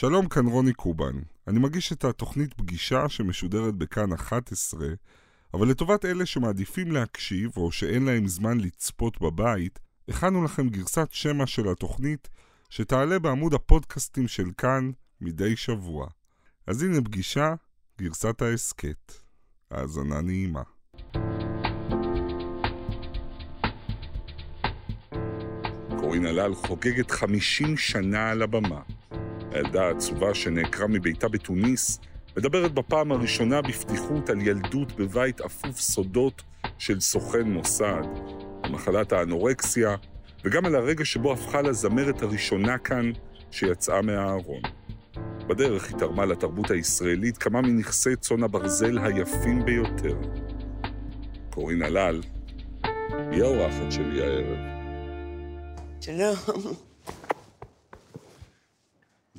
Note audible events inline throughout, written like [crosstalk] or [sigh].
שלום, כאן רוני קובן. אני מגיש את התוכנית פגישה שמשודרת בכאן 11, אבל לטובת אלה שמעדיפים להקשיב או שאין להם זמן לצפות בבית, הכנו לכם גרסת שמע של התוכנית שתעלה בעמוד הפודקאסטים של כאן מדי שבוע. אז הנה פגישה, גרסת ההסכת. האזנה נעימה. קורין הלל חוגגת 50 שנה על הבמה. הילדה העצובה שנעקרה מביתה בתוניס, מדברת בפעם הראשונה בפתיחות על ילדות בבית אפוף סודות של סוכן מוסד, על מחלת האנורקסיה, וגם על הרגע שבו הפכה לזמרת הראשונה כאן שיצאה מהארון. בדרך היא תרמה לתרבות הישראלית כמה מנכסי צאן הברזל היפים ביותר. קורין הלל היא האורחת שלי הערב. שלום.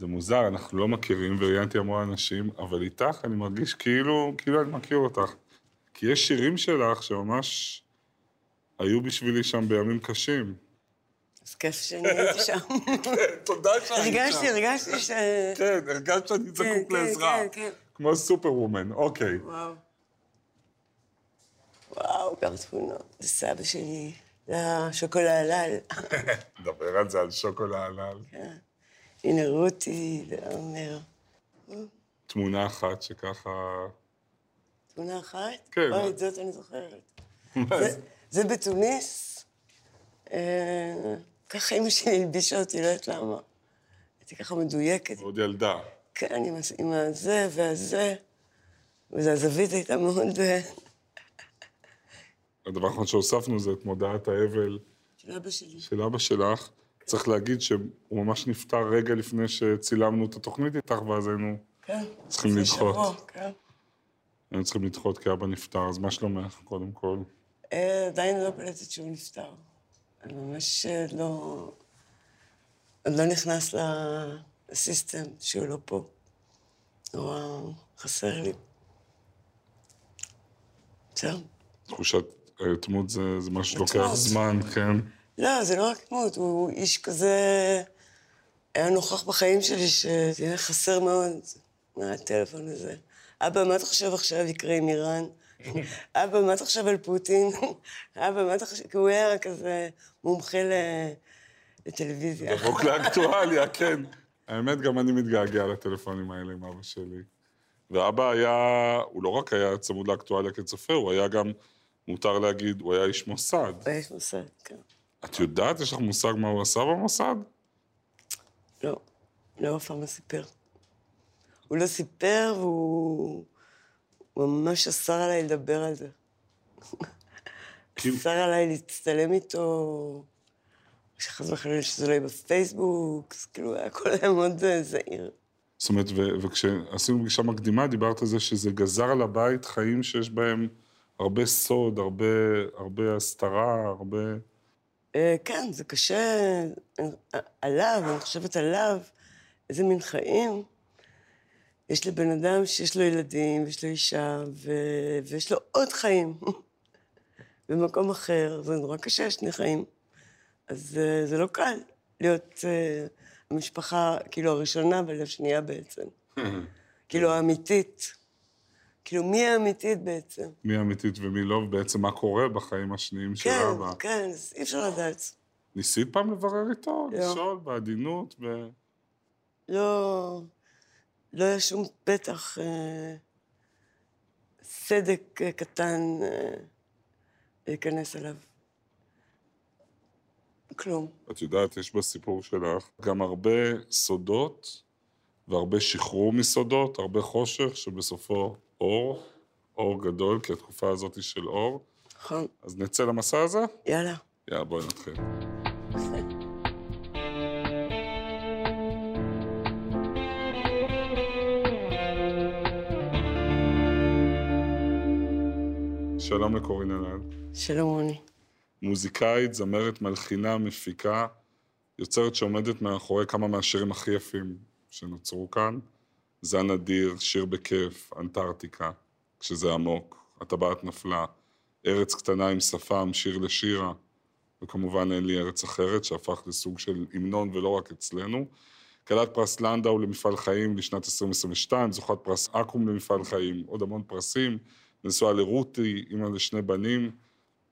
זה מוזר, אנחנו לא מכירים, וראיינתי המון אנשים, אבל איתך אני מרגיש כאילו, כאילו אני מכיר אותך. כי יש שירים שלך שממש היו בשבילי שם בימים קשים. אז כיף שאני הייתי שם. כן, [laughs] תודה שאני הרגשתי, הרגשתי ש... כן, הרגשת שאני כן, זקוק כן, לעזרה. כן, כן. כמו סופר וומן, אוקיי. וואו. וואו, גם תמונות. זה סבא שלי, זה השוקולד הלל. [laughs] נדבר על זה, על שוקולד הלל. כן. הנה רותי, זה עומר. תמונה אחת שככה... תמונה אחת? כן. אוי, את זאת אני זוכרת. [laughs] זה- זה בתוניס. אה, ככה אמא שלי הלבישה אותי, לא יודעת למה. הייתי ככה מדויקת. עוד ילדה. כן, עם, הזה והזה. והזווית הייתה מאוד... הדבר האחרון שהוספנו זה את מודעת האבל של אבא שלי. של אבא שלך. צריך להגיד שהוא ממש נפטר רגע לפני שצילמנו את התוכנית איתך, ואז היינו כן. צריכים לדחות. שבוע, כן. היינו צריכים לדחות כי אבא נפטר, אז מה שלומך, קודם כל? אה, עדיין לא קלטת שהוא נפטר. אני ממש אה, לא... עוד לא נכנס לסיסטם שהוא לא פה. נורא חסר לי. זהו. תחושת היתמות זה, זה משהו שלוקח. זמן, כן? לא, זה לא רק דמות, הוא איש כזה... היה נוכח בחיים שלי שזה היה חסר מאוד מהטלפון הזה. אבא, מה אתה חושב עכשיו יקרה עם איראן? [laughs] אבא, מה אתה חושב על פוטין? [laughs] אבא, מה אתה חושב... כי הוא היה כזה מומחה. לטלוויזיה. דבוק לאקטואליה, כן. האמת, גם אני מתגעגע לטלפונים האלה עם אבא שלי. ואבא היה, הוא לא רק היה צמוד לאקטואליה כצופה, הוא היה גם, מותר להגיד, הוא היה איש מוסד. ויש מוסד, כן. את יודעת, יש לך מושג מה הוא עשה במוסד? לא, לא אף פעם לא סיפר. הוא לא סיפר, והוא הוא ממש אסר עליי לדבר על זה. אסר עליי להצטלם איתו, שחס וחלילה שזה לא יהיה בפייסבוק, אז כאילו, היה מאוד אה, זהיר. זאת אומרת, וכשעשינו פגישה מקדימה, דיברת על זה שזה גזר על הבית חיים שיש בהם הרבה סוד, הרבה הסתרה, הרבה... אה, כן, זה קשה אה, עליו, אני חושבת עליו, איזה מין חיים. יש לבן אדם שיש לו ילדים, ויש לו אישה, ו... ויש לו עוד חיים [laughs] במקום אחר. זה נורא קשה, שני חיים. אז אה, זה לא קל להיות אה, המשפחה, כאילו, הראשונה ולשנייה בעצם. [laughs] כאילו, האמיתית. כאילו, מי האמיתית בעצם? מי אמיתית ומי לא, ובעצם מה קורה בחיים השניים של כן, אבא. כן, אז אי אפשר לדעת. ניסית פעם לברר איתו? לא. לשאול בעדינות? ב... לא, לא היה שום פתח, אה, סדק אה, קטן אה, להיכנס אליו. כלום. את יודעת, יש בסיפור שלך גם הרבה סודות והרבה שחרור מסודות, הרבה חושך, שבסופו אור, אור גדול, כי התקופה הזאת היא של אור. נכון, אז נצא למסע הזה? יאללה. יאללה, בואי נתחיל. שלום לקורין אלעד. שלום רוני. מוזיקאית, זמרת, מלחינה, מפיקה, יוצרת שעומדת מאחורי כמה מהשירים הכי יפים שנוצרו כאן. זן אדיר, שיר בכיף, אנטארקטיקה, כשזה עמוק, הטבעת נפלה, ארץ קטנה עם שפם, שיר לשירה, וכמובן אין לי ארץ אחרת, שהפך לסוג של המנון ולא רק אצלנו. כלת פרס לנדאו למפעל חיים לשנת 2022, זוכת פרס אקו"ם למפעל חיים, עוד המון פרסים, נשואה לרותי, אימא לשני בנים,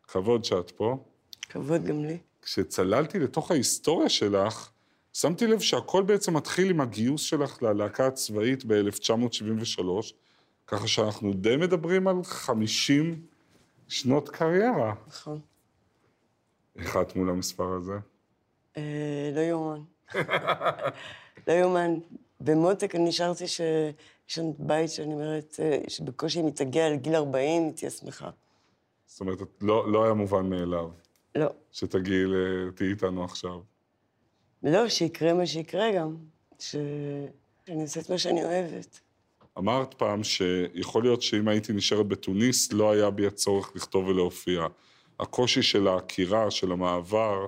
כבוד שאת פה. כבוד גם לי. כשצללתי לתוך ההיסטוריה שלך, שמתי לב שהכל בעצם מתחיל עם הגיוס שלך ללהקה הצבאית ב-1973, ככה שאנחנו די מדברים על 50 שנות קריירה. נכון. איך את מול המספר הזה? אה, לא יאומן. לא יאומן. במותק אני נשארתי שיש לנו בית שאני אומרת, אה, שבקושי אם היא תגיע לגיל 40, היא תהיה שמחה. זאת אומרת, לא, לא היה מובן מאליו לא. שתגיעי, תהיי איתנו עכשיו. לא, שיקרה מה שיקרה גם. ש... שאני אעשה את מה שאני אוהבת. אמרת פעם שיכול להיות שאם הייתי נשארת בתוניס, לא היה בי הצורך לכתוב ולהופיע. הקושי של העקירה, של המעבר,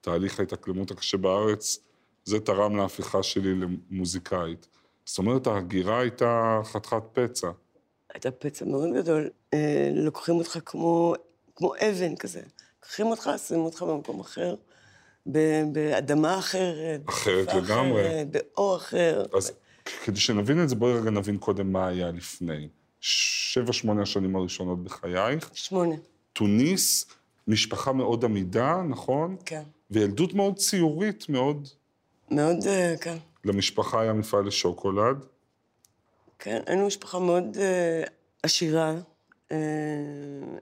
תהליך ההתאקלמות הקשה בארץ, זה תרם להפיכה שלי למוזיקאית. זאת אומרת, ההגירה הייתה חתיכת פצע. הייתה פצע מאוד גדול. אה, לוקחים אותך כמו, כמו אבן כזה. לוקחים אותך, שמים אותך במקום אחר, באדמה אחרת. אחרת לגמרי. אחרת, באור אחר. אז כדי שנבין את זה, בואי רגע נבין קודם מה היה לפני. שבע, שמונה השנים הראשונות בחייך. שמונה, תוניס, משפחה מאוד עמידה, נכון? כן. וילדות מאוד ציורית, מאוד... מאוד, אה, כן. למשפחה היה מפעל לשוקולד. כן, היינו משפחה מאוד אה, עשירה. אה,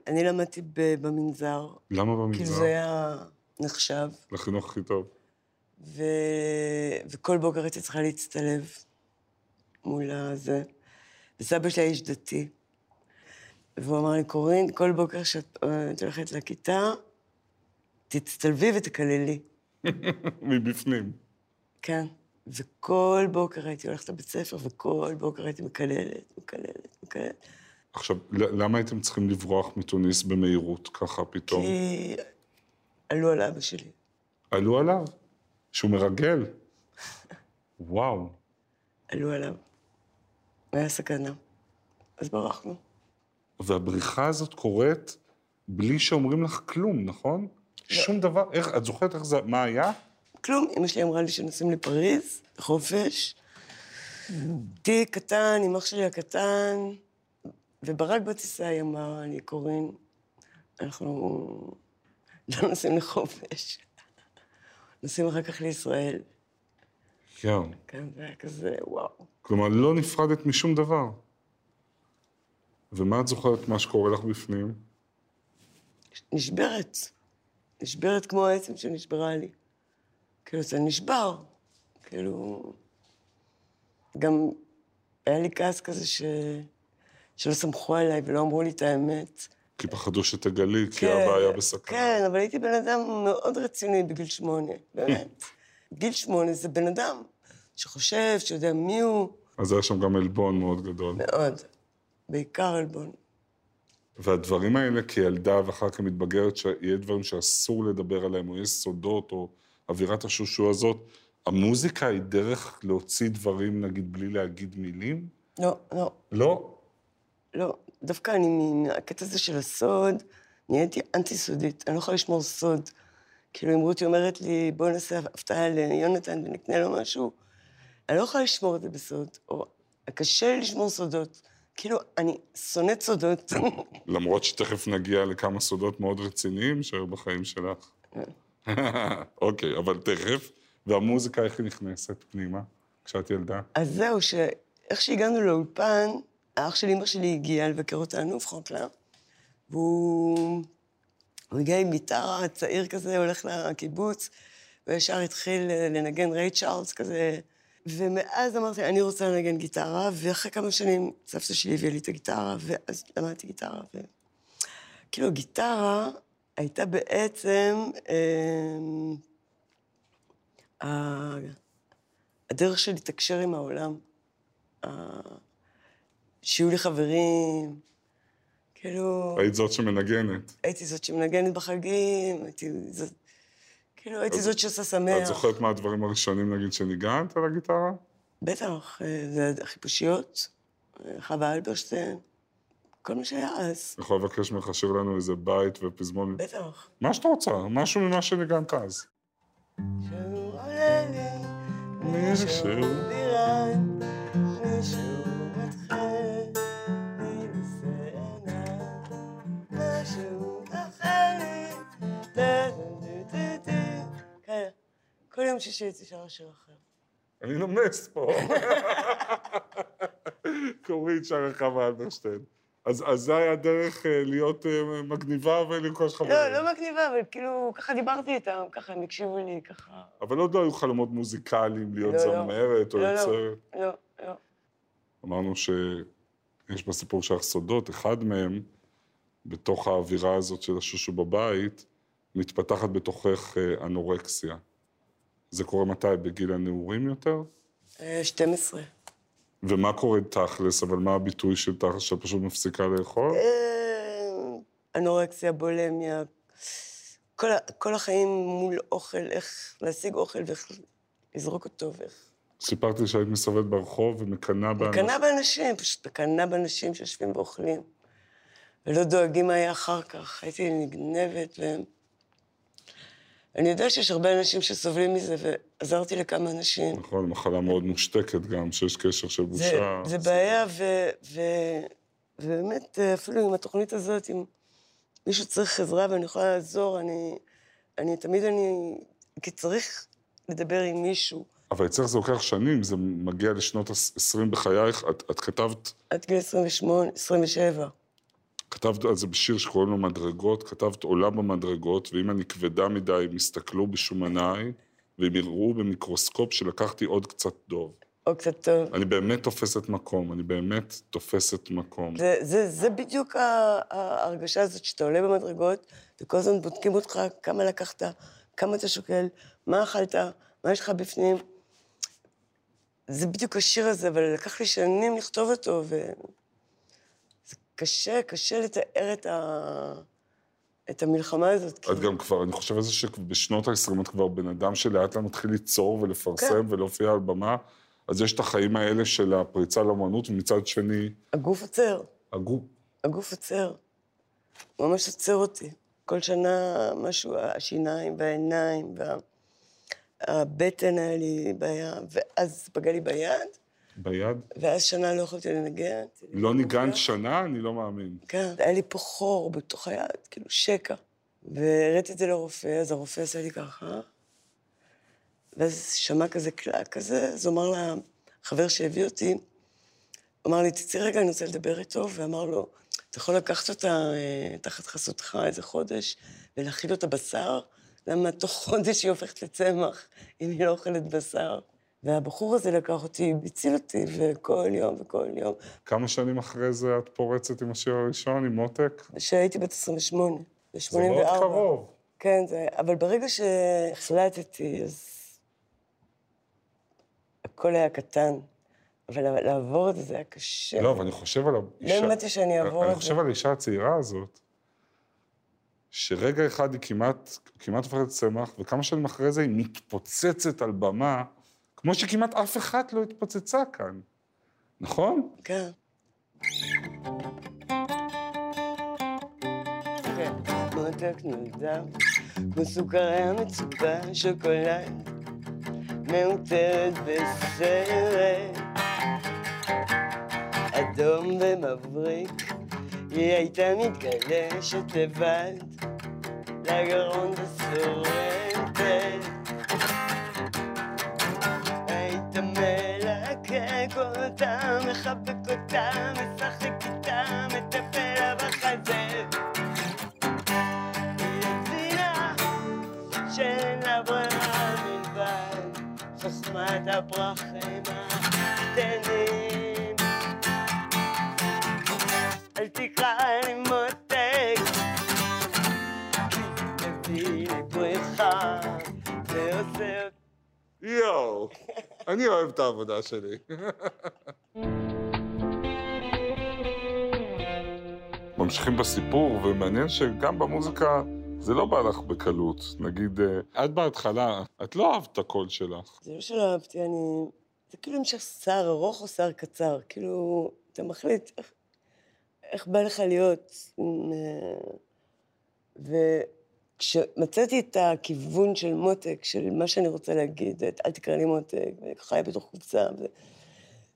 אני למדתי במנזר, למה כאילו במגזר? זה היה נחשב, לחינוך הכי טוב. ו... וכל בוקר הייתי צריכה להצטלב מול הזה. וסבא שלי היה איש דתי, והוא אמר לי, קורין, כל בוקר שאת אה, הולכת לכיתה, תצטלבי ותקללי. [laughs] מבפנים. כן. וכל בוקר הייתי הולכת לבית ספר, וכל בוקר הייתי מקללת, מקללת, מקללת. עכשיו, למה הייתם צריכים לברוח מתוניס במהירות, ככה פתאום? כי עלו על אבא שלי. עלו עליו, שהוא מרגל. [laughs] וואו. עלו עליו. היה סכנה. אז ברחנו. והבריחה הזאת קורית בלי שאומרים לך כלום, נכון? שום דבר. איך, את זוכרת איך זה, מה היה? כלום, אמא שלי אמרה לי שנוסעים לפריז, לחופש. תיק קטן, עם אח שלי הקטן, וברק בטיסה היא אמרה לי, קורין, אנחנו [laughs] לא נוסעים לחופש. נוסעים אחר כך לישראל. יואו. כן, זה היה כזה, וואו. כלומר, לא נפרדת משום דבר. ומה את זוכרת מה שקורה לך בפנים? נשברת. נשברת כמו העצם שנשברה לי. כאילו, זה נשבר. כאילו... גם היה לי כעס כזה ש... שלא סמכו עליי ולא אמרו לי את האמת. כי פחדו שתגלי, כי אבא היה בסכנה. כן, אבל הייתי בן אדם מאוד רציני בגיל שמונה, באמת. גיל שמונה זה בן אדם שחושב, שיודע מי הוא, אז היה שם גם עלבון מאוד גדול. מאוד. בעיקר עלבון. והדברים האלה כילדה ואחר כך כמתבגרת, שיהיה דברים שאסור לדבר עליהם, או יש סודות, או אווירת השושו הזאת, המוזיקה היא דרך להוציא דברים, נגיד, בלי להגיד מילים? לא, לא, לא. לא. דווקא אני, מהקטע הזה של הסוד, נהייתי אנטי-סודית. אני לא יכולה לשמור סוד. כאילו, אם רותי אומרת לי, בואי נעשה הפתעה ליונתן ונקנה לו משהו, אני לא יכולה לשמור את זה בסוד. או קשה לי לשמור סודות. כאילו, אני שונאת סודות. [laughs] למרות שתכף נגיע לכמה סודות מאוד רציניים שהיו בחיים שלך. [laughs] אוקיי, אבל תכף. והמוזיקה, איך היא נכנסת פנימה כשאת ילדה? אז זהו, שאיך שהגענו לאולפן, האח של אמא שלי הגיע לבקר אותנו בפרונקלר, והוא הוא הגיע עם גיטרה, צעיר כזה, הולך לקיבוץ, וישר התחיל אה, לנגן ריי צ'ארלס כזה. ומאז אמרתי, אני רוצה לנגן גיטרה, ואחרי כמה שנים סבתא שלי הביאה לי את הגיטרה, ואז למדתי גיטרה. ו... כאילו, גיטרה הייתה בעצם... אה, הדרך שלי לתקשר עם העולם. ה- שיהיו לי חברים, כאילו, היית זאת שמנגנת. הייתי זאת שמנגנת בחגים, הייתי זאת, כאילו, הייתי זאת שעושה את שמח. זוכרת מה הדברים הראשונים, נגיד, שניגנת על הגיטרה? בטח, אה, זה החיפושיות, אה, חווה אלברשטיין, כל מה שהיה אז, אני יכול לבקש ממך לשיר לנו איזה בית ופזמון. בטח. מה שאתה רוצה, משהו ממה שניגנת אז. שהוא עולה לי מישהו. בירן, מישהו יום שישי הייתי שר שיר אחר. אני נומס פה. קורית שר חווה אלברשטיין. אז, אז זה היה דרך אה, להיות אה, מגניבה ולרכוש חברים. לא, לא מגניבה, אבל כאילו, ככה דיברתי איתם, ככה הם הקשיבו לי, ככה... אבל עוד לא היו חלומות מוזיקליים, להיות לא, לא. זמרת או לא, לא. יוצרת. לא, לא. אמרנו שיש בסיפור שלך סודות, אחד מהם, בתוך האווירה הזאת של השושו בבית, מתפתחת בתוכך אה, אנורקסיה. זה קורה מתי? בגיל הנעורים יותר? אה, 12. ומה קורה תכלס, אבל מה הביטוי של תכלס, שאת פשוט מפסיקה לאכול? אה, אנורקסיה, בולמיה, כל, כל החיים מול אוכל, איך להשיג אוכל ואיך לזרוק אותו, ואיך... סיפרתי שהיית מסתובבת ברחוב ומקנאה באנשים. מקנאה באנשים, פשוט מקנאה באנשים שיושבים ואוכלים, ולא דואגים מה יהיה אחר כך. הייתי נגנבת, ו... אני יודע שיש הרבה אנשים שסובלים מזה, ועזרתי לכמה אנשים. נכון, מחלה מאוד מושתקת גם, שיש קשר של זה, בושה. זה בעיה, ו, ו, ובאמת, אפילו עם התוכנית הזאת, אם מישהו צריך עזרה ואני יכולה לעזור, אני, אני תמיד אני... כי צריך לדבר עם מישהו. אבל אצלך זה לוקח שנים, זה מגיע לשנות ה-20 בחייך. את, את כתבת, עד גיל 28, 27. כתבת על זה בשיר שקוראים לו מדרגות, כתבת עולה במדרגות, ואם אני כבדה מדי, הם יסתכלו בשומניי, והם יראו במיקרוסקופ שלקחתי עוד קצת דוב. או קצת טוב. אני באמת תופסת מקום, אני באמת תופסת מקום. זה, זה, זה בדיוק ההרגשה הזאת שאתה עולה במדרגות, וכל הזמן בודקים אותך כמה לקחת, כמה אתה שוקל, מה אכלת, מה יש לך בפנים. זה בדיוק השיר הזה, אבל לקח לי שנים לכתוב אותו, וזה קשה, קשה לתאר את, ה... את המלחמה הזאת. את גם כבר, אני חושב על זה שבשנות ה-20 את כבר בן אדם שלאט לאט מתחיל ליצור ולפרסם כן. ולהופיע על במה, אז יש את החיים האלה של הפריצה לאמנות, ומצד שני, הגוף עוצר, הגוף. הגוף עוצר. הוא ממש עוצר אותי. כל שנה משהו, השיניים והעיניים, והבטן היה לי בעיה, ואז פגע לי ביד, ביד. ואז שנה לא יכולתי לנגן. לא ניגנת שנה? אני לא מאמין. כן, היה לי פה חור בתוך היד, כאילו שקע. והראיתי את זה לרופא, אז הרופא עשה לי ככה, ואז שמע כזה קלק כזה, אז הוא אמר לחבר שהביא אותי, אמר לי, תצאי רגע, אני רוצה לדבר איתו, ואמר לו, אתה יכול לקחת אותה אה, תחת חסותך איזה חודש, ולהאכיל אותה בשר? למה תוך חודש היא הופכת לצמח, אם היא לא אוכלת בשר? והבחור הזה לקח אותי, הציל אותי, וכל יום וכל יום. כמה שנים אחרי זה את פורצת עם השיר הראשון, עם מותק? כשהייתי בת 28, ב-84. זה מאוד קרוב. כן, זה... אבל ברגע שהחלטתי, אז הכל היה קטן. אבל לעבור את זה, זה היה קשה. לא, אבל אני חושב על לא האישה... האמנתי שאני אעבור אני את זה. חושב על האישה הצעירה הזאת, שרגע אחד היא כמעט, כמעט הופכת לצמח, וכמה שנים אחרי זה היא מתפוצצת על במה, כמו שכמעט אף אחת לא התפוצצה כאן. נכון? כן. כן. סוכרי המצוקה, שוקולד, מעוטרת בסרט, אדום ומבריק, היא הייתה מתגלשת לבד, לגרון ושורטת. היית מלקק אותה, מחבק אותה, משחק איתה, מטפל בחזה. היא הבינה שאין לה ברירה מלבד חוכמת הפרחים הקטנים. אל אני אוהב את העבודה שלי. ממשיכים בסיפור, ומעניין שגם במוזיקה זה לא בא לך בקלות. נגיד, אה, את בהתחלה, את לא אהבת את הקול שלך. זה לא שלא אהבתי, אני... זה כאילו המשך שיער ארוך או שיער קצר. כאילו, אתה מחליט איך, איך בא לך להיות. אה, כשמצאתי את הכיוון של מותק, של מה שאני רוצה להגיד, את אל תקרא לי מותק, וחי בתוך קופסה, ו...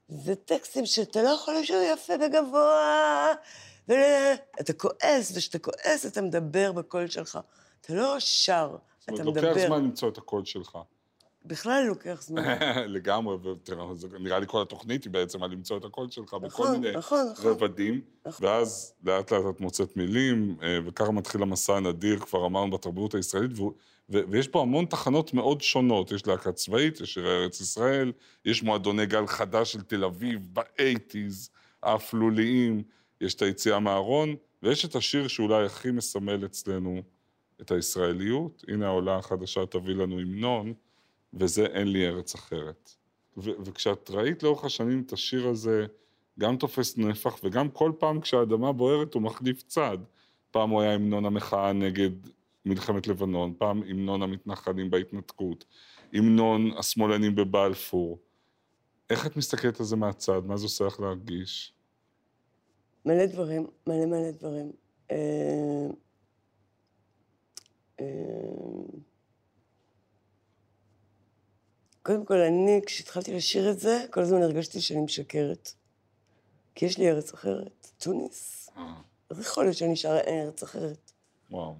זה טקסטים שאתה לא יכול לשאול יפה וגבוה, ואתה כועס, וכשאתה כועס אתה מדבר בקול שלך. אתה לא שר, אתה מדבר. זאת אומרת, לוקח זמן למצוא את הקול שלך. בכלל לוקח זמן. [laughs] לגמרי, ותראה, נראה לי כל התוכנית היא בעצם על למצוא את הקול שלך נכון, בכל מיני נכון, נכון. רבדים, נכון. ואז לאט לאט את מוצאת מילים, אה, וככה מתחיל המסע הנדיר, כבר אמרנו, בתרבות הישראלית, ויש פה המון תחנות מאוד שונות, יש להקה צבאית, יש שירי ארץ ישראל, יש מועדוני גל חדש של תל אביב, באייטיז, האפלוליים, יש את היציאה מהארון, ויש את השיר שאולי הכי מסמל אצלנו את הישראליות, הנה העולה החדשה תביא לנו המנון, וזה אין לי ארץ אחרת. ו- וכשאת ראית לאורך השנים את השיר הזה, גם תופס נפח, וגם כל פעם כשהאדמה בוערת הוא מחליף צד. פעם הוא היה המנון המחאה נגד מלחמת לבנון, פעם המנון המתנחלים בהתנתקות, המנון השמאלנים בבלפור. איך את מסתכלת על זה מהצד? מה זה עושה לך להרגיש? מלא דברים, מלא מלא דברים. אה, אה, קודם כל, אני, כשהתחלתי לשיר את זה, כל הזמן הרגשתי שאני משקרת. כי יש לי ארץ אחרת, תוניס. אה, אז יכול להיות שאני שרה ארץ אחרת. וואו.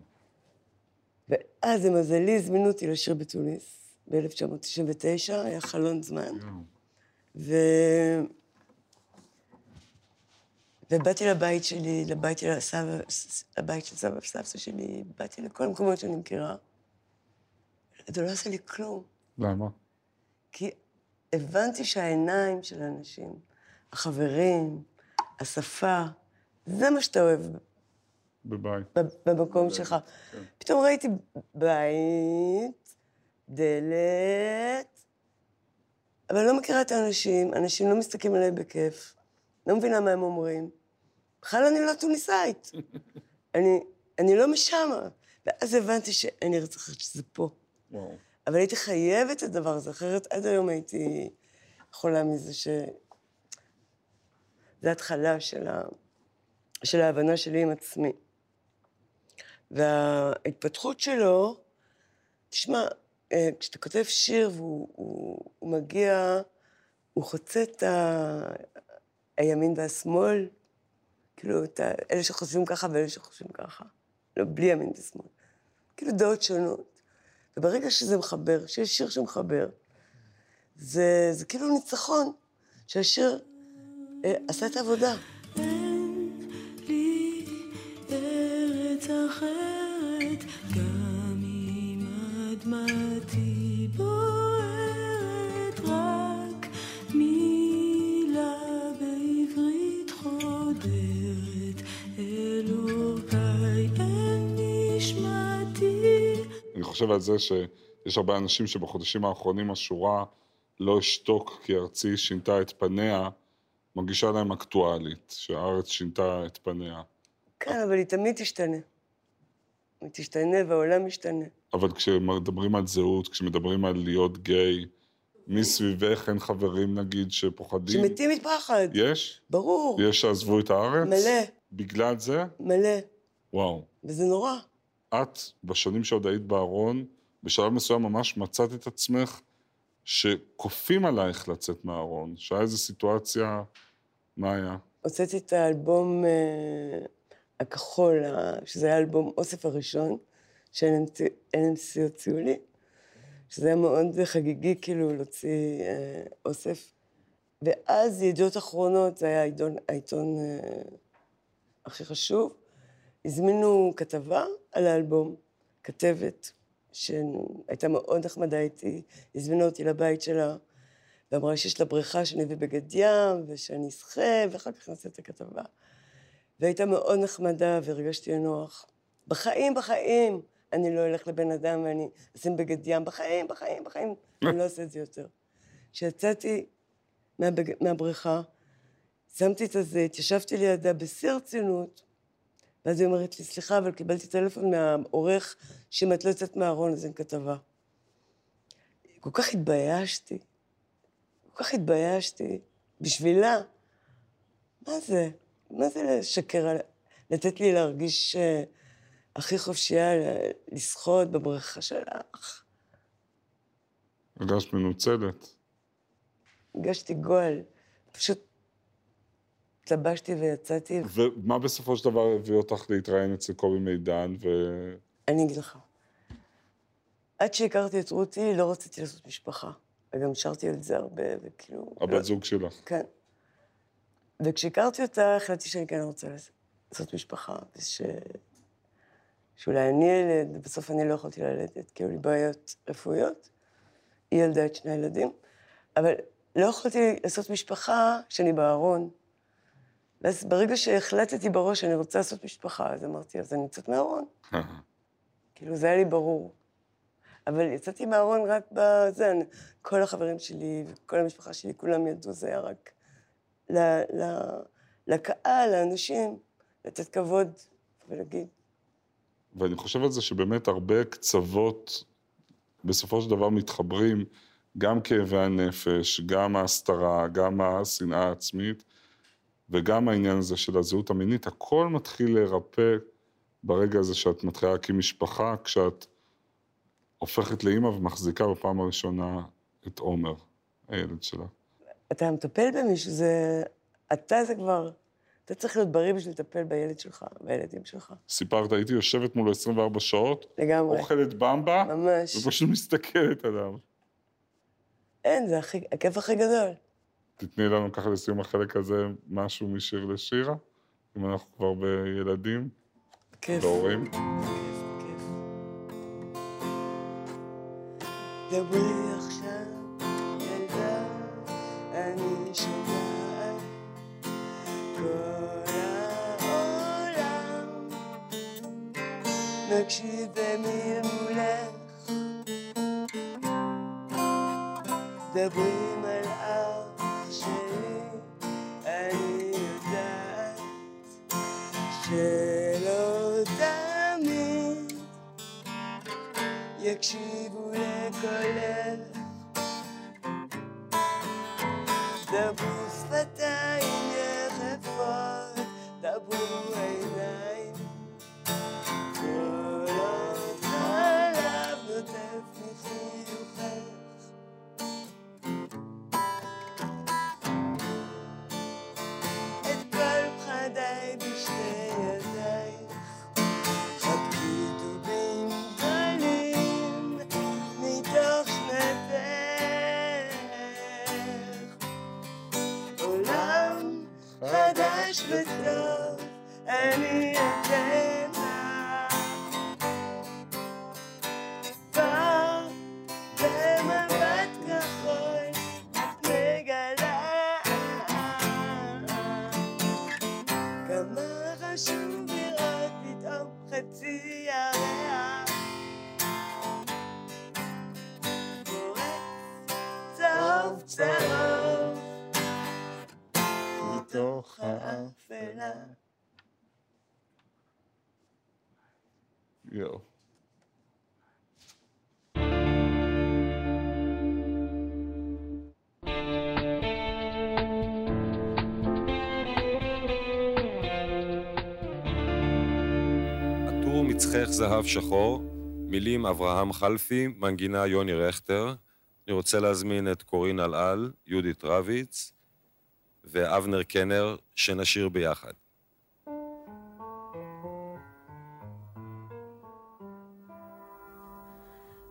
ואז למזלי הזמינו אותי לשיר בתוניס, ב-1999, היה חלון זמן. ו... ובאתי לבית שלי, לבית של הסבא, לבית של סבא וסבתא שלי, באתי לכל המקומות שאני מכירה. זה לא עשה לי כלום, למה? כי הבנתי שהעיניים של האנשים, החברים, השפה, זה מה שאתה אוהב בבית. במקום שלך. כן. פתאום ראיתי בית, דלת, אבל אני לא מכירה את האנשים, אנשים לא מסתכלים עליי בכיף, לא מבינה מה הם אומרים. בכלל אני לא טוניסאית. [laughs] אני, אני לא משמה. ואז הבנתי שאין ארץ אחרת, שזה פה. וואו. אבל הייתי חייבת את הדבר הזה, אחרת עד היום הייתי חולה מזה ש... זה התחלה של, ה... של ההבנה שלי עם עצמי. וההתפתחות שלו, תשמע, אה, כשאתה כותב שיר והוא הוא, הוא מגיע, הוא חוצה את ה... הימין והשמאל, כאילו, את ה... אלה שחושבים ככה ואלה שחושבים ככה. לא, בלי ימין ושמאל. כאילו דעות שונות. וברגע שזה מחבר, שיש שיר שמחבר, זה, זה כאילו ניצחון, שהשיר אה, עשה את העבודה. אין לי אחרת, גם אם אדמתי חושב על זה שיש הרבה אנשים שבחודשים האחרונים השורה לא אשתוק כי ארצי שינתה את פניה, מרגישה להם אקטואלית, שהארץ שינתה את פניה. כן, אבל היא תמיד תשתנה. היא תשתנה והעולם משתנה. אבל כשמדברים על זהות, כשמדברים על להיות גיי, מי סביבך אין חברים נגיד שפוחדים? שמתים מפחד. יש? ברור. יש שעזבו את הארץ? מלא, בגלל זה? מלא. וואו. וזה נורא. את, בשנים שעוד היית בארון, בשלב מסוים ממש מצאת את עצמך שכופים עלייך לצאת מהארון. שהיה איזו סיטואציה, מה היה? הוצאתי את האלבום אה, הכחול, שזה היה אלבום אוסף הראשון, ש-NMC הוציאו לי, שזה היה מאוד חגיגי כאילו להוציא אה, אוסף. ואז ידיעות אחרונות, זה היה העיתון, העיתון אה, הכי חשוב, הזמינו כתבה על האלבום, כתבת, שהייתה מאוד נחמדה איתי, הזמינה אותי לבית שלה, ואמרה שיש לה בריכה שאני אביא בגד ים, ושאני אשחה, ואחר כך נעשה את הכתבה. והייתה מאוד נחמדה, והרגשתי נוח. בחיים, בחיים, אני לא אלך לבן אדם ואני אשים בגד ים, בחיים, בחיים, בחיים, אני לא אעשה את זה יותר. כשיצאתי מהבג... מהבריכה, שמתי את הזה, התיישבתי לידה בשיא הרצינות, ואז היא אומרת לי, סליחה, אבל קיבלתי טלפון מהעורך שאם את לא יוצאת מהארון אז אין כתבה. כל כך התביישתי, כל כך התביישתי, בשבילה. מה זה? מה זה לשקר, לתת לי להרגיש אה, הכי חופשייה לשחות בבריכה שלך. הרגשת מנוצלת. הרגשתי גועל. פשוט התלבשתי ויצאתי. ומה בסופו של דבר הביא אותך להתראיין אצל קובי מידן, ו... אני אגיד לך. עד שהכרתי את רותי, לא רציתי לעשות משפחה. וגם שרתי על זה הרבה, וכאילו... לא- הבת זוג שלך. כן. וכשהכרתי אותה, החלטתי שאני כן רוצה לעשות משפחה, וש... שאולי אני ילד, ובסוף אני לא יכולתי ללדת, כי היו לי בעיות רפואיות. היא ילדה את שני הילדים, אבל לא יכולתי לעשות משפחה כשאני בארון. ואז ברגע שהחלטתי בראש שאני רוצה לעשות משפחה, אז אמרתי, אז אני יוצאת מהארון. [laughs] כאילו, זה היה לי ברור. אבל יצאתי מהארון רק בזה, כל החברים שלי וכל המשפחה שלי, כולם ידעו, זה היה רק ל, ל, לקהל, לאנשים, לתת כבוד ולהגיד, ואני חושב על זה שבאמת הרבה קצוות בסופו של דבר מתחברים, גם כאבי הנפש, גם ההסתרה, גם השנאה העצמית, וגם העניין הזה של הזהות המינית, הכל מתחיל להירפא ברגע הזה שאת מתחילה להקים משפחה, כשאת הופכת לאימא ומחזיקה בפעם הראשונה את עומר, הילד שלה. אתה מטפל במישהו, זה... אתה זה כבר... אתה צריך להיות בריא בשביל לטפל בילד שלך, בילדים שלך. סיפרת, הייתי יושבת מולו 24 שעות, לגמרי. אוכלת במבה, ממש. ופשוט מסתכלת עליו. אין, זה הכי, הכיף הכי גדול. תתני לנו ככה לסיום החלק הזה משהו משיר לשירה, אם אנחנו כבר בילדים, כיף. כיף. דברי עכשיו, ילדה, אני שומעת כל העולם מקשיב מדברים על זהב שחור, מילים אברהם חלפי, מנגינה יוני רכטר. אני רוצה להזמין את קורין אלעל, יהודית רביץ ואבנר קנר, שנשיר ביחד.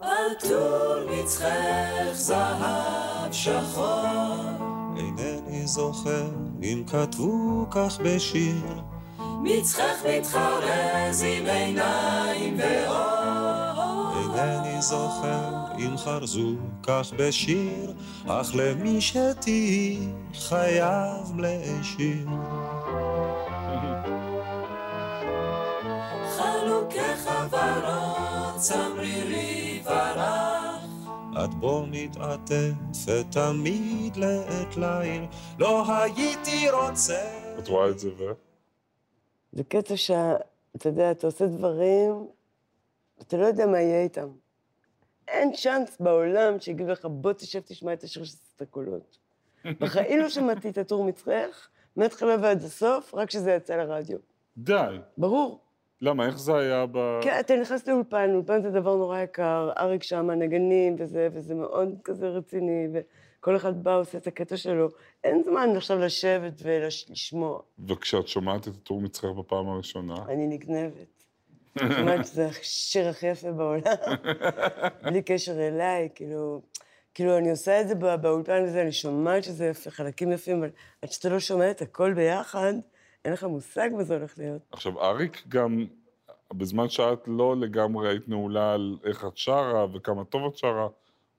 עטור מצחך זהב שחור, אינני זוכר אם כתבו כך בשיר, מצחך מתחרז עם עיניים ואור. אינני זוכר אם חרזו כך בשיר, אך למי שתהי חייב להשאיר. חלוקי חברות, צמרירי ורח. את בו מתעטפת תמיד לעת ליל, לא הייתי רוצה. את רואה את זה ו... זה קטע שאתה יודע, אתה עושה דברים, אתה לא יודע מה יהיה איתם. אין צ'אנס בעולם שיגידו לך, בוא תשב תשמע את השיר של הקולות. בחיים [laughs] לא שמעתי את הטור מצחך, מההתחלה ועד הסוף, רק כשזה יצא לרדיו. די. ברור. למה, איך זה היה ב... כן, אתה נכנס לאולפן, אולפן זה דבר נורא יקר, אריק שם, נגנים וזה, וזה מאוד כזה רציני, וכל אחד בא, עושה את הקטע שלו. אין זמן עכשיו לשבת ולשמוע. וכשאת שומעת את הטור מצחך בפעם הראשונה, אני נגנבת. שומעת שזה השיר הכי יפה בעולם, [laughs] בלי קשר אליי, כאילו... כאילו, אני עושה את זה בא- באולפן הזה, אני שומעת שזה יפה, חלקים יפים, אבל עד שאתה לא שומע את הכל ביחד, אין לך מושג מה זה הולך להיות. עכשיו, אריק גם, בזמן שאת לא לגמרי היית נעולה על איך את שרה וכמה טוב את שרה,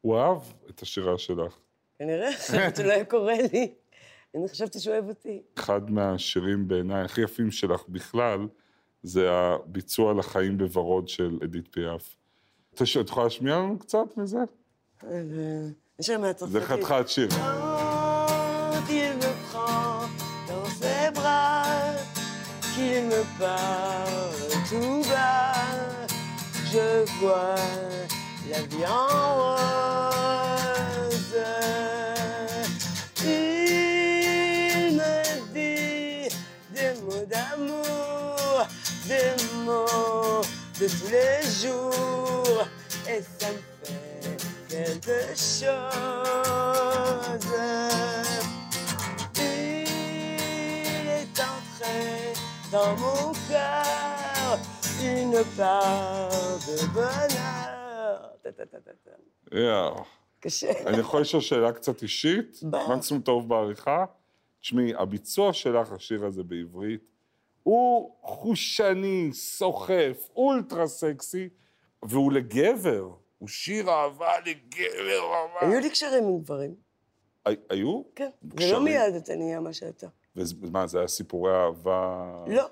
הוא אהב את השירה שלך. כנראה, אחרת הוא לא היה קורא לי. אני חשבתי שהוא אוהב אותי. אחד מהשירים בעיניי הכי יפים שלך בכלל, זה הביצוע לחיים בוורוד של אדית פיאף. את יכולה להשמיע לנו קצת מזה? אה, יש שם מהצרפתית. זה חתיכת שיר. Qu'il me parle tout bas, je vois la vie en rose. Des mots de tous les jours, et ça me fait quelque chose. Il est entré dans mon cœur une part de bonheur. יאו. קשה. אני יכול לשאול שאלה קצת אישית? ברור. מקסימום טוב בעריכה? תשמעי, הביצוע שלך, השיר הזה בעברית, הוא חושני, סוחף, אולטרה סקסי, והוא לגבר. הוא שיר אהבה לגבר היו ממש. לי קשרים עם גברים, הי- היו? כן. ולא? מיד אתה נהיה מה שאתה. ומה, זה היה סיפורי אהבה? לא.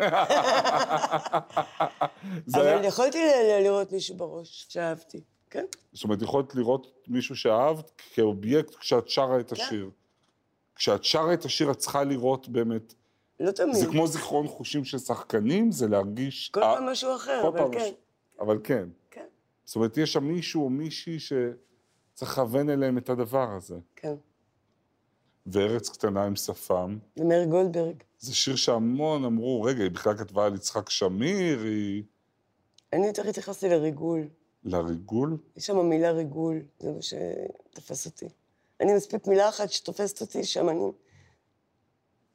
[laughs] אבל. יכולתי לראות מישהו בראש שאהבתי. כן. זאת אומרת, יכולת לראות מישהו שאהבת כאובייקט כשאת שרה את כן. השיר. כשאת שרה את השיר, את צריכה לראות באמת... לא תמיד. זה כמו זיכרון חושים של שחקנים, זה להרגיש... כל אה, פעם משהו אחר, אבל כן. משהו. אבל כן. כן. זאת אומרת, יש שם מישהו או מישהי שצריך לכוון אליהם את הדבר הזה. כן. וארץ קטנה עם שפם, זה מאיר גולדברג. זה שיר שהמון אמרו, רגע, היא בכלל כתבה על יצחק שמיר, היא... אני יותר התייחסתי לריגול. לריגול? יש שם מילה ריגול, זה מה שתפס אותי. אני מספיק מילה אחת שתופסת אותי, שם אני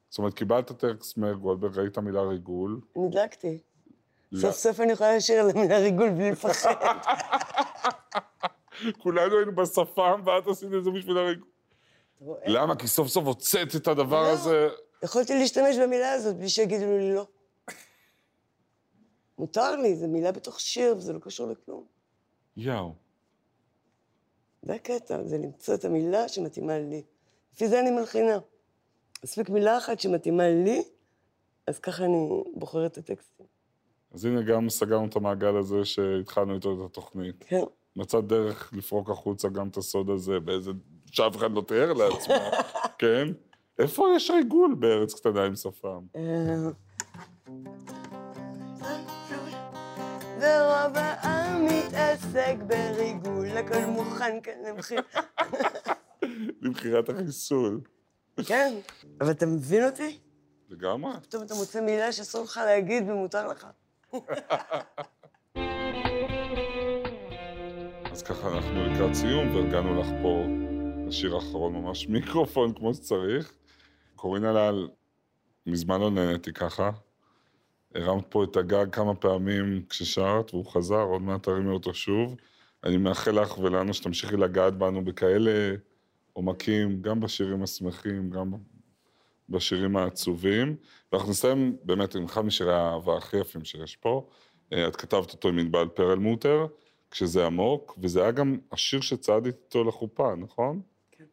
זאת אומרת, קיבלת טקסט מאיר גולדברג, ראית מילה ריגול. נדלקתי. לא. סוף סוף אני יכולה לשיר על המילה ריגול בלי לפחד. [laughs] כולנו היינו בשפם, ואת עשית את זה בשביל הריגול. למה? כי סוף סוף הוצאת את הדבר לא. הזה. יכולתי להשתמש במילה הזאת בלי שיגידו לי לא. מותר לי, זו מילה בתוך שיר, וזה לא קשור לכלום. יאו. זה הקטע, זה למצוא את המילה שמתאימה לי. לפי זה אני מלחינה. מספיק מילה אחת שמתאימה לי, אז ככה אני בוחרת את הטקסטים. אז הנה גם סגרנו את המעגל הזה שהתחלנו איתו את התוכנית. כן. מצאת דרך לפרוק החוצה גם את הסוד הזה באיזה... שאף אחד לא תיאר לעצמו, [laughs] כן? איפה יש ריגול בארץ קטנה עם שפם? אה, ורוב העם מתעסק בריגול, הכל מוכן כאן. [laughs] למכירת החיסול. כן, אבל אתה מבין אותי? לגמרי. פתאום אתה מוצא מילה שאסור לך להגיד ומותר לך. אז ככה אנחנו לקראת סיום, והגענו לך פה לשיר האחרון ממש מיקרופון כמו שצריך. קורין הלל, מזמן לא נהניתי ככה. הרמת פה את הגג כמה פעמים כששרת, והוא חזר, עוד מעט תרימי אותו שוב. אני מאחל לך ולנו שתמשיכי לגעת בנו בכאלה עומקים, גם בשירים השמחים, גם בשירים העצובים. ואנחנו נסיים באמת עם אחד משירי האהבה הכי יפים שיש פה. אה, את כתבת אותו עם ענבל פרלמוטר, כשזה עמוק, וזה היה גם השיר שצעדת איתו לחופה, נכון? כן.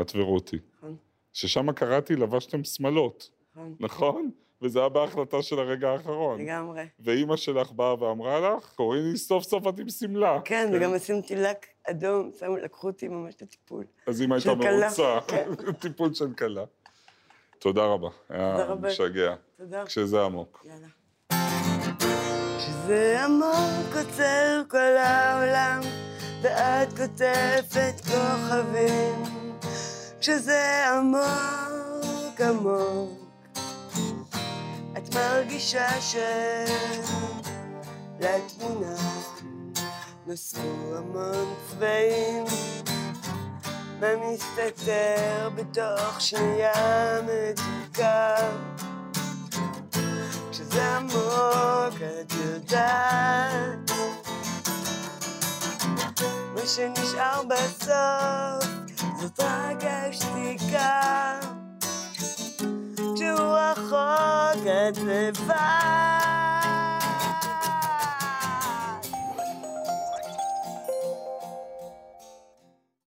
את ורותי. נכון. ששם קראתי לבשתם שמלות, נכון. נכון? וזה היה בהחלטה של הרגע האחרון. לגמרי. ואימא שלך באה ואמרה לך, קוריני, סוף סוף את עם שמלה. כן, וגם עשיתי לק אדום, שמו, לקחו אותי ממש לטיפול. אז אימא הייתה. מרוצה. [laughs] כן. טיפול של כלה. תודה רבה. היה תודה רבה. משגע. תודה. כשזה עמוק. יאללה. כשזה עמוק עוצר כל העולם, ואת כותבת כוכבים. כשזה עמוק עמוק, מרגישה שלתמונה נוספו המון צבעים. ומסתתר בתוך שנייה מתוקה? כשזה עמוק את יודעת. מה שנשאר בסוף זאת רק השתיקה. כשהוא רחוק את לבד